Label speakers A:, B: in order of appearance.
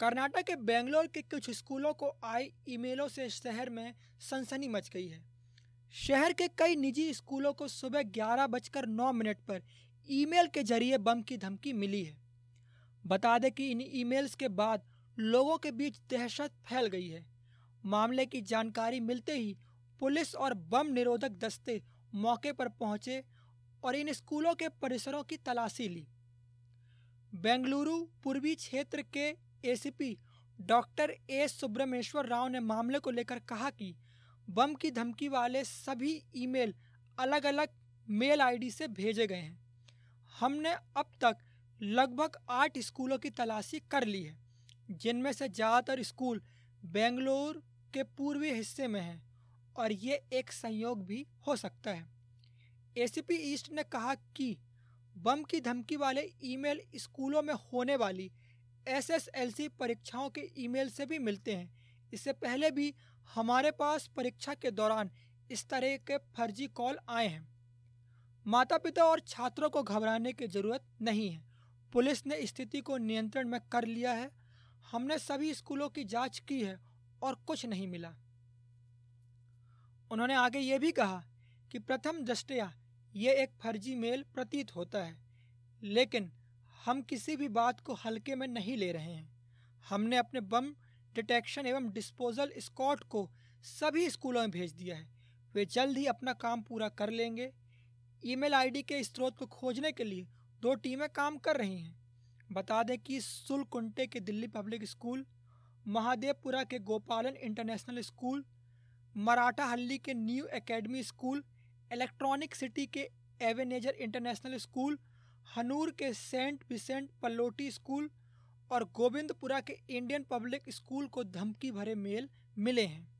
A: कर्नाटक के बेंगलोर के कुछ स्कूलों को आई ईमेलों से शहर में सनसनी मच गई है। शहर के कई निजी स्कूलों को सुबह ग्यारह बजकर नौ मिनट पर ईमेल के ज़रिए बम की धमकी मिली है। बता दें कि इन ईमेल्स के बाद लोगों के बीच दहशत फैल गई है। मामले की जानकारी मिलते ही पुलिस और बम निरोधक दस्ते मौके पर पहुँचे और इन स्कूलों के परिसरों की तलाशी ली। बेंगलुरु पूर्वी क्षेत्र के ACP doctor A Subrameshwar Rao ने मामले को लेकर कहा कि बम की धमकी वाले सभी ईमेल अलग अलग मेल आईडी से भेजे गए हैं। हमने अब तक लगभग आठ स्कूलों की तलाशी कर ली है, जिनमें से ज़्यादातर स्कूल बेंगलोर के पूर्वी हिस्से में हैं और ये एक संयोग भी हो सकता है। एसीपी ईस्ट ने कहा कि बम की धमकी वाले ईमेल स्कूलों में होने वाली एसएसएलसी परीक्षाओं के ईमेल से भी मिलते हैं। इससे पहले भी हमारे पास परीक्षा के दौरान इस तरह के फर्जी कॉल आए हैं। माता पिता और छात्रों को घबराने की ज़रूरत नहीं है। पुलिस ने स्थिति को नियंत्रण में कर लिया है। हमने सभी स्कूलों की जाँच की है और कुछ नहीं मिला। उन्होंने आगे ये भी कहा कि प्रथम दृष्टया ये एक फर्जी मेल प्रतीत होता है। लेकिन हम किसी भी बात को हल्के में नहीं ले रहे हैं। हमने अपने बम डिटेक्शन एवं डिस्पोजल स्कॉट को सभी स्कूलों में भेज दिया है। वे जल्द ही अपना काम पूरा कर लेंगे। ईमेल आईडी के स्रोत को खोजने के लिए दो टीमें काम कर रही हैं। बता दें कि सुलकुंटे के दिल्ली पब्लिक स्कूल, महादेवपुरा के गोपालन इंटरनेशनल स्कूल, मराठा हल्ली के new academy school, electronic city के एवेनेजर इंटरनेशनल स्कूल हनूर के सेंट विसेंट पलोटी स्कूल और गोविंदपुरा के इंडियन पब्लिक स्कूल को धमकी भरे मेल मिले हैं।